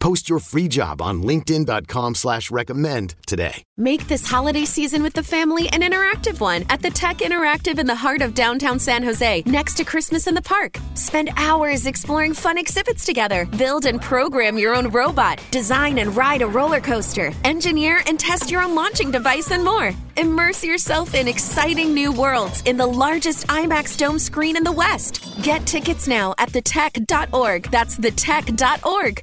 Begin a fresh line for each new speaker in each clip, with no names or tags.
Post your free job on linkedin.com slash recommend today.
Make this holiday season with the family an interactive one at the Tech Interactive in the heart of downtown San Jose, next to Christmas in the Park. Spend hours exploring fun exhibits together. Build and program your own robot. Design and ride a roller coaster. Engineer and test your own launching device and more. Immerse yourself in exciting new worlds in the largest IMAX dome screen in the West. Get tickets now at thetech.org. That's thetech.org.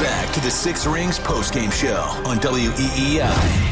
Back to the Six Rings postgame show on WEEI.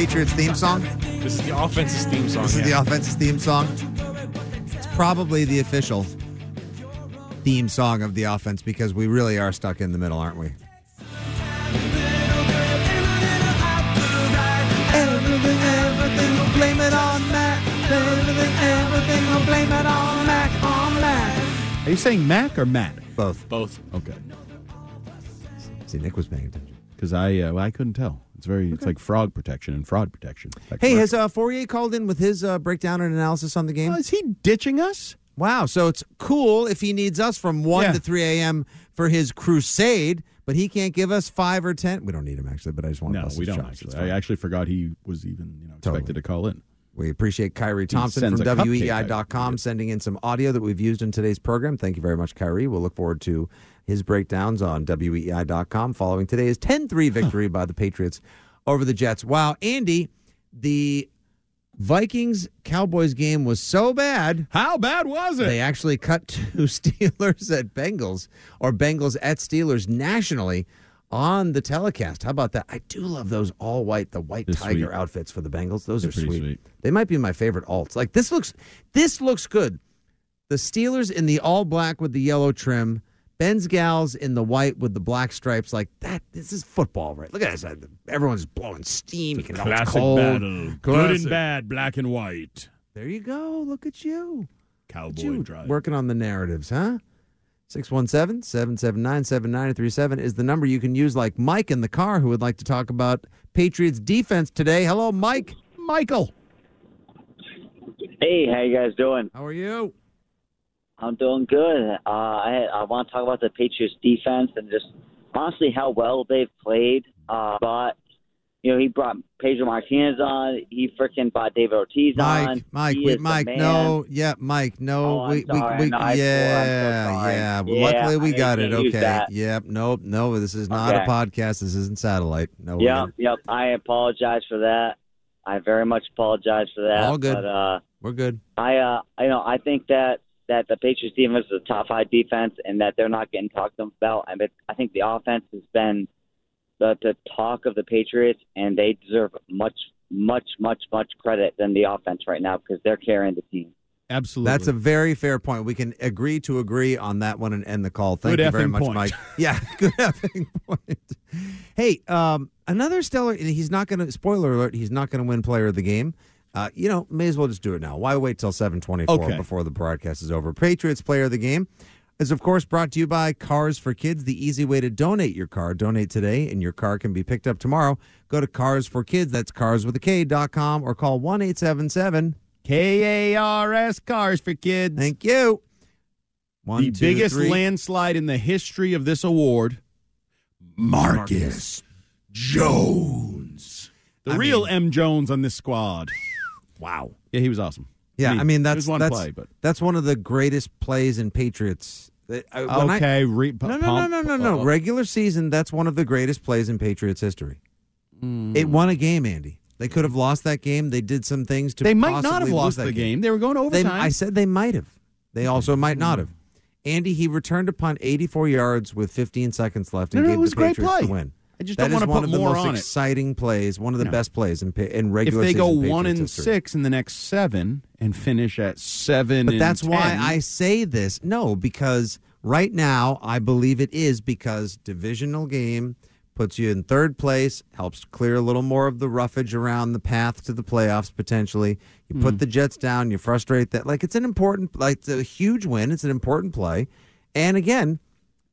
Patriots theme song?
This is the offense's theme song.
This is the offense's theme song. It's probably the official theme song of the offense because we really are stuck in the middle, aren't we? Everything, everything, we'll blame it on Mac. Everything, everything, we'll blame it on Mac, on Mac.
Are you saying Mac or Matt?
Both.
Both. Okay.
See, Nick was paying attention.
Because I uh, well, I couldn't tell. It's very it's like frog protection and fraud protection.
Hey, has uh, Fourier called in with his uh, breakdown and analysis on the game?
Oh, is he ditching us?
Wow, so it's cool if he needs us from 1
Yeah.
to 3 a.m. for his crusade, but he can't give us 5 or 10. We don't need him, actually, but I just want to
No,
bust
we don't actually. I actually forgot he was even you know expected
Totally.
to call in.
We appreciate Kyrie Thompson from
sends a cupcake, WEEI.com
sending in some audio that we've used in today's program. Thank you very much, Kyrie. We'll look forward to his breakdowns on WEEI.com following today's 10 3 victory by the Patriots over the Jets. Wow, Andy, the Vikings Cowboys game was so bad.
How bad was it?
They actually cut to Steelers at Bengals or Bengals at Steelers nationally on the telecast. How about that? I do love those all white, the white
They're
tiger
sweet.
outfits for the Bengals. Those
They're
are sweet.
sweet.
They might be my favorite alts. Like this looks this looks good. The Steelers in the all black with the yellow trim. Bengals in the white with the black stripes. Like that. This is football, right? Look at this. Everyone's blowing steam. You can know it's cold. Classic.
bad, black and white.
There you go. Look at you.
Cowboy
you
drive.
working on the narratives, huh? 617 779 7937 is the number you can use, like Mike in the car who would like to talk about Patriots defense today. Hello, Mike.
Michael.
Hey, how you guys doing?
How are you?
I'm doing good. Uh, I I want to talk about the Patriots defense and just honestly how well they've played. Uh, but you know, he brought Pedro Martinez on. He freaking brought David Ortiz
Mike,
on.
Mike,
He
wait, Mike, no, yeah, Mike, no,
Oh,
we, we, we,
No. I'm so
yeah, yeah.
Yeah,
Luckily, we
I
got it. Okay, yep, nope, no, this is not a podcast. This isn't satellite. No,
Yep, yep. I apologize for that. I very much apologize for that.
All good.
But uh,
we're good.
I, uh, I know, I think that that the Patriots defense is a top five defense, and that they're not getting talked about. I mean, I think the offense has been the the talk of the Patriots, and they deserve much much, much, much credit than the offense right now because they're carrying the team.
Absolutely.
That's a very fair point. We can agree to agree on that one and end the call. Thank
Good
you very much,
point.
Mike. Yeah, good effing point. Hey, um, another stellar. He's not going to. Spoiler alert: He's not going to win Player of the Game. Uh, you know, may as well just do it now. Why wait till seven twenty-four
Okay.
before the broadcast is over? Patriots Player of the Game is, of course, brought to you by Cars for Kids. The easy way to donate your car. Donate today, and your car can be picked up tomorrow. Go to Cars for Kids. That's cars with a K dot com or call one eight seven seven.
K A R S Cars for Kids.
Thank you. One,
the
two,
biggest
three.
landslide in the history of this award. Marcus Jones. The
I
real
mean-
M. Jones on this squad.
Wow.
Yeah, he was awesome.
Yeah, I mean
it
that's
one
that's,
play, but
that's one of the greatest plays in Patriots. Uh, when I-
okay. re-
no, no, no,
pump-
no, no, no.
uh,
Regular season, that's one of the greatest plays in Patriots history.
Hmm.
It won a game, Andy. They could have lost that game. They did some things to.
They might not have lost the game. They were going to
They,
overtime.
I said they might have. They also might not have. Andy, he returned a punt 84 yards with 15 seconds left and
No, no,
gave
it was
the
great
Patriots
play.
the win.
I just
That
don't want to
one
put
of the
more
most
on it.
exciting plays, one of the
No.
best plays in, in
If
regular
they go one and
history.
six in the next seven and finish at seven,
But
and
that's why I say this. No, because right now I believe it is because divisional game puts you in third place, helps clear a little more of the roughage around the path to the playoffs potentially. You
Hmm.
put the Jets down, you frustrate that. Like it's an important, like it's a huge win. It's an important play, and again,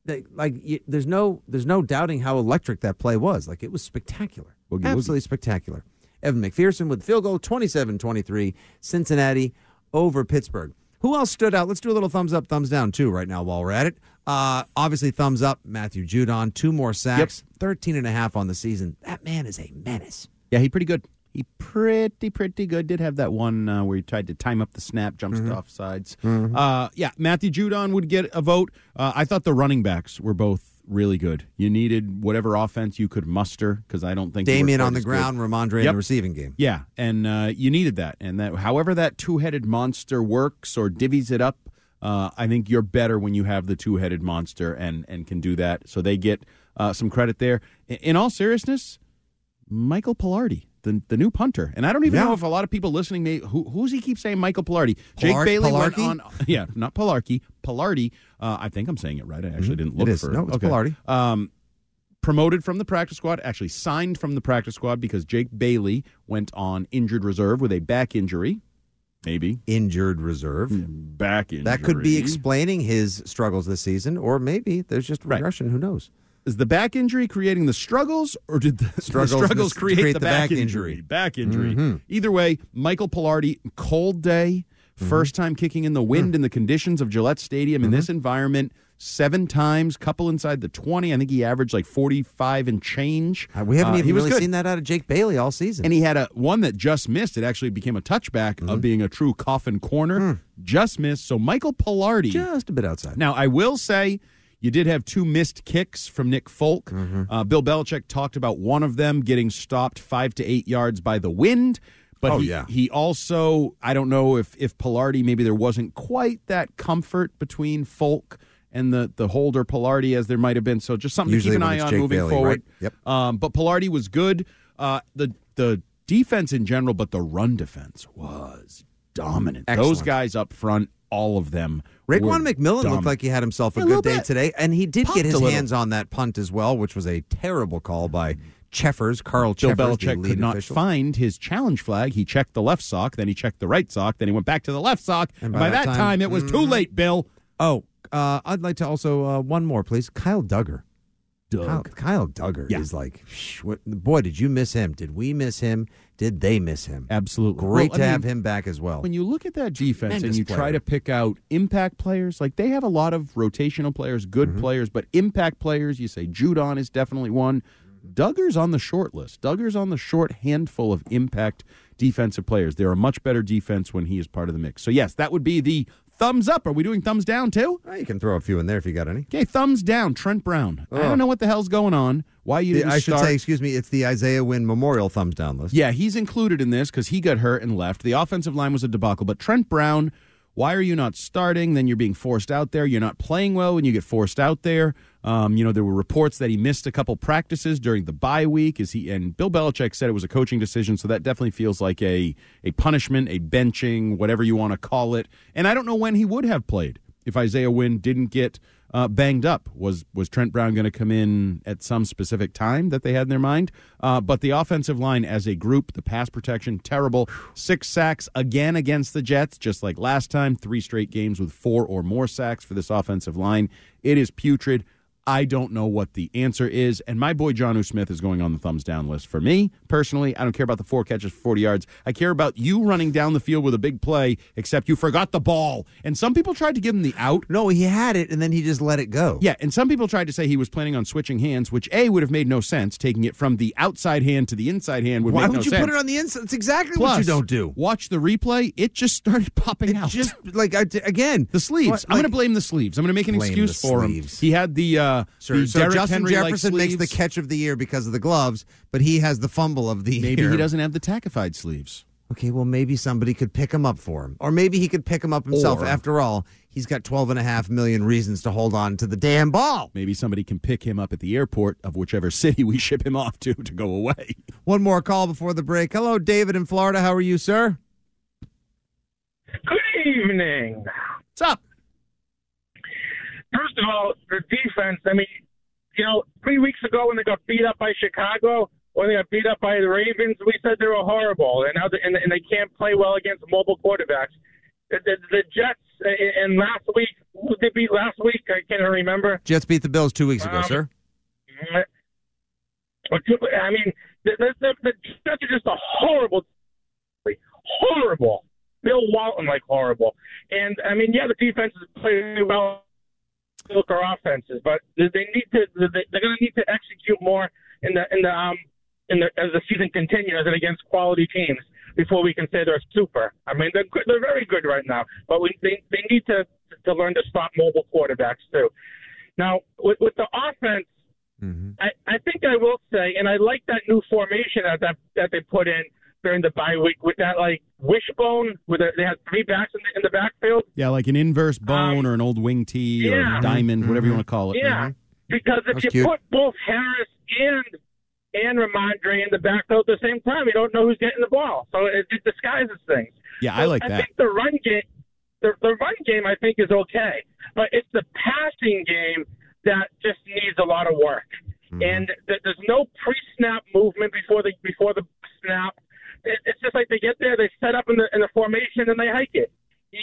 they, like there's no there's no doubting how electric that play was. Like it was spectacular,
Boogie,
absolutely spectacular. Evan McPherson with field goal, 27-23, Cincinnati over Pittsburgh. Who else stood out? Let's do a little thumbs up, thumbs down too right now while we're at it. Uh, obviously, thumbs up, Matthew Judon, two more sacks, 13 and a half on the season. That man is a menace.
Yeah, he pretty good. He pretty pretty good. Did have that one uh, where he tried to time up the snap, jumps
Mm-hmm.
off sides. Uh, yeah, Matthew Judon would get a vote. Uh, I thought the running backs were both really good. You needed whatever offense you could muster because I don't think Damien
on the
as good.
ground, Rhamondre in the receiving game.
Yeah, and uh, you needed that, and that however that two-headed monster works or divvies it up, uh, I think you're better when you have the two-headed monster and and can do that. So they get uh, some credit there. In, in all seriousness, Michael Palardy. The, the new punter, and I don't even
Yeah.
know if a lot of people listening may who who's he keep saying Michael Palardy. Jake
Pilar-
Bailey
Pilarki?
went on, yeah, not Pilarki, Palardy. Uh, I think I'm saying it right. I actually didn't look
Mm-hmm. It is.
for
No, it's
okay.
Palardy.
Um, promoted from the practice squad, actually signed from the practice squad because Jake Bailey went on injured reserve with a back injury. Maybe
Injured reserve.
back injury.
That could be explaining his struggles this season, or maybe there's just
Right.
regression. Who knows?
Is the back injury creating the struggles, or did the
Struggles
the struggles create,
create
the,
the
back,
back
injury?
injury.
Back injury.
Mhm.
Either way, Michael Palardy, cold day,
Mm-hmm.
first time kicking in the wind in the conditions of Gillette Stadium in
Mm-hmm.
this environment. Seven times, couple inside the twenty. I think he averaged like forty-five and change.
Uh, we haven't
Uh,
even really seen that out of Jake Bailey all season.
And he had a one that just missed. It actually became a touchback
Mm-hmm.
of being a true coffin corner. Just missed. So Michael Palardy.
Hmm. just a bit outside.
Now I will say you did have two missed kicks from Nick Folk.
Mm-hmm.
Uh, Bill Belichick talked about one of them getting stopped five to eight yards by the wind. But
Oh,
he,
yeah.
he also, I don't know if if Palardy maybe there wasn't quite that comfort between Folk and the the holder Palardy as there might have been. So just something
Usually
to keep an eye on
Jake
moving
Bailey,
forward.
right? Yep.
Um, but Palardy was good. Uh, the the defense in general, but the run defense was dominant. Those guys up front, all of them.
Raekwon
were
McMillan
dominant.
looked like he had himself a
a
good day
bit.
today, and he did
Pumped
get his hands on that punt as well, which was a terrible call by Cheffers, Carl
Bill
Cheffers, the
Belichick could not
official.
find his challenge flag. He checked the left sock, then he checked the right sock, then he went back to the left sock. And by, that, time, it was too
Mhm.
late, Bill.
Oh, uh, I'd like to also uh, one more, please. Kyle Dugger. Kyle, Kyle Dugger
Yeah.
is like, psh, what, boy, did you miss him? Did we miss him? Did they miss him?
Absolutely.
Great
Well, I
to have him back as well.
When you look at that defense and
Tremendous
you try to pick out impact players, like they have a lot of rotational players, good
Mm-hmm.
players, but impact players, you say Judon is definitely one. Dugger's on the short list. Dugger's on the short handful of impact defensive players. They're a much better defense when he is part of the mix. So, yes, that would be the thumbs up. Are we doing thumbs down too?
Uh, you can throw a few in there if you got any.
Okay, thumbs down. Trent Brown. I
Oh.
don't know what the hell's going on. Why you
The- I should
start.
say, excuse me, it's the Isaiah Wynn Memorial thumbs down list.
Yeah, he's included in this because he got hurt and left. The offensive line was a debacle, but Trent Brown Why are you not starting? Then you're being forced out there. You're not playing well when you get forced out there. Um, you know, there were reports that he missed a couple practices during the bye week. Is he? And Bill Belichick said it was a coaching decision, so that definitely feels like a a punishment, a benching, whatever you want to call it. And I don't know when he would have played if Isaiah Wynn didn't get uh, banged up. Was was Trent Brown going to come in at some specific time that they had in their mind? Uh, but the offensive line as a group, the pass protection, terrible. Six sacks again against the Jets, just like last time. Three straight games with four or more sacks for this offensive line. It is putrid. I don't know what the answer is. And my boy Jonnu Smith is going on the thumbs down list. For me, personally, I don't care about the four catches for 40 yards. I care about you running down the field with a big play, except you forgot the ball. And some people tried to give him the out.
No, he had it and then he just let it go.
Yeah, and some people tried to say he was planning on switching hands, which A would have made no sense. Taking it from the outside hand to the inside hand would
Why
make
would
no
you
sense.
put it on the inside? That's exactly
Plus,
what you don't do.
Watch the replay. It just started popping out.
Just like again,
the sleeves.
What,
I'm going to blame the sleeves. I'm going to make an excuse for
sleeves.
him. He had the uh, Uh,
sure.
the
So
Derrick
Justin
Henry-like
Jefferson makes the catch of the year because of the gloves, but he has the fumble of the
Maybe
year.
he doesn't have the tackified sleeves.
Okay, well, maybe somebody could pick him up for him. Or maybe he could pick him up himself.
Or-
After all, he's got 12 and a half million reasons to hold on to the damn ball.
Maybe somebody can pick him up at the airport of whichever city we ship him off to to go away.
One more call before the break. Hello, David in Florida. How are you, sir?
Good evening.
What's up?
First of all, the defense. I mean, you know, three weeks ago when they got beat up by Chicago, when they got beat up by the Ravens, we said they were horrible, and now they, and, and they can't play well against mobile quarterbacks. The, the, the Jets uh, and last week, who did they beat last week? I can't remember.
Jets beat the Bills two weeks ago,
Um,
sir.
I mean, the, the, the, the Jets are just a horrible, horrible. Bill Walton like horrible, and I mean, yeah, the defense is playing well. Look our offenses, but they need to. they- They're going to need to execute more in the in the um in the as the season continues and against quality teams before we can say they're super. I mean, they're good, they're very good right now, but we they they need to to learn to stop mobile quarterbacks too. Now, with, with the offense, I, I think I will say, and I like that new formation that that, that they put in during the bye week with that like wishbone, where they- they had three backs in the, in the backfield.
Yeah, like an inverse bone or an old wing tee or
Um, yeah.
diamond, whatever you want to call it.
Yeah, because if you
cute.
put both Harris and and Rhamondre in the backfield at the same time, you don't know who's getting the ball, so it, it disguises things.
Yeah, I like
I
that.
I think the run game, the, the run game, I think is okay, but it's the passing game that just needs a lot of work.
Mm-hmm.
And th- there's no pre-snap movement before the before the snap. It, it's just like they get there, they set up in the in the formation, and they hike it.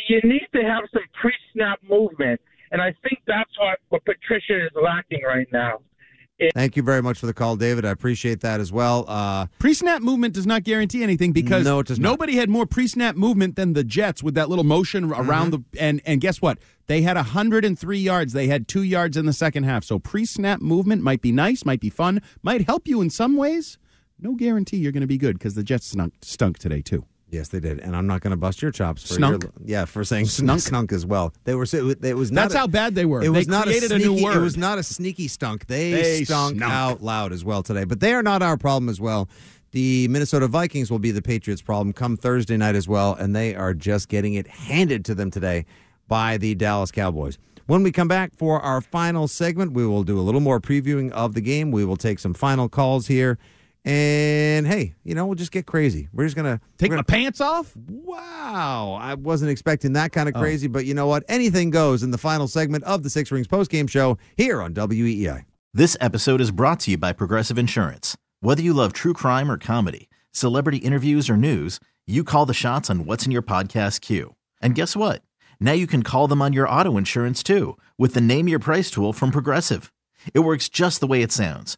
You need to have some pre-snap movement, and I think that's what what Patricia is lacking right now.
Thank you very much for the call, David. I appreciate that as well. Uh,
Pre-snap movement does not guarantee anything because
No, it does not.
nobody had more pre-snap movement than the Jets with that little motion around
Mm-hmm.
the and and guess what? They had 103 yards. They had 2 yards in the second half. So pre-snap movement might be nice, might be fun, might help you in some ways. No guarantee you're going to be good because the Jets stunk, stunk today too.
yes, they did, and I'm not going to bust your chops for
Snunk?
your yeah for saying
Snunk?
snunk as well. They were it was not
That's
a-
how bad they were.
It was
They
not
created
a
a new
sneaky,
word.
It was not a sneaky stunk. They,
They
stunk
snunk.
out loud as well today. But they are not our problem as well. The Minnesota Vikings will be the Patriots' problem come Thursday night as well, and they are just getting it handed to them today by the Dallas Cowboys. When we come back for our final segment, we will do a little more previewing of the game. We will take some final calls here. And hey, you know, we'll just get crazy. We're just going to
Take my pants off?
Wow. I wasn't expecting that kind
Oh.
of crazy, but you know what? Anything goes in the final segment of the Six Rings postgame show here on WEEI.
This episode is brought to you by Progressive Insurance. Whether you love true crime or comedy, celebrity interviews or news, you call the shots on what's in your podcast queue. And guess what? Now you can call them on your auto insurance too with the Name Your Price tool from Progressive. It works just the way it sounds.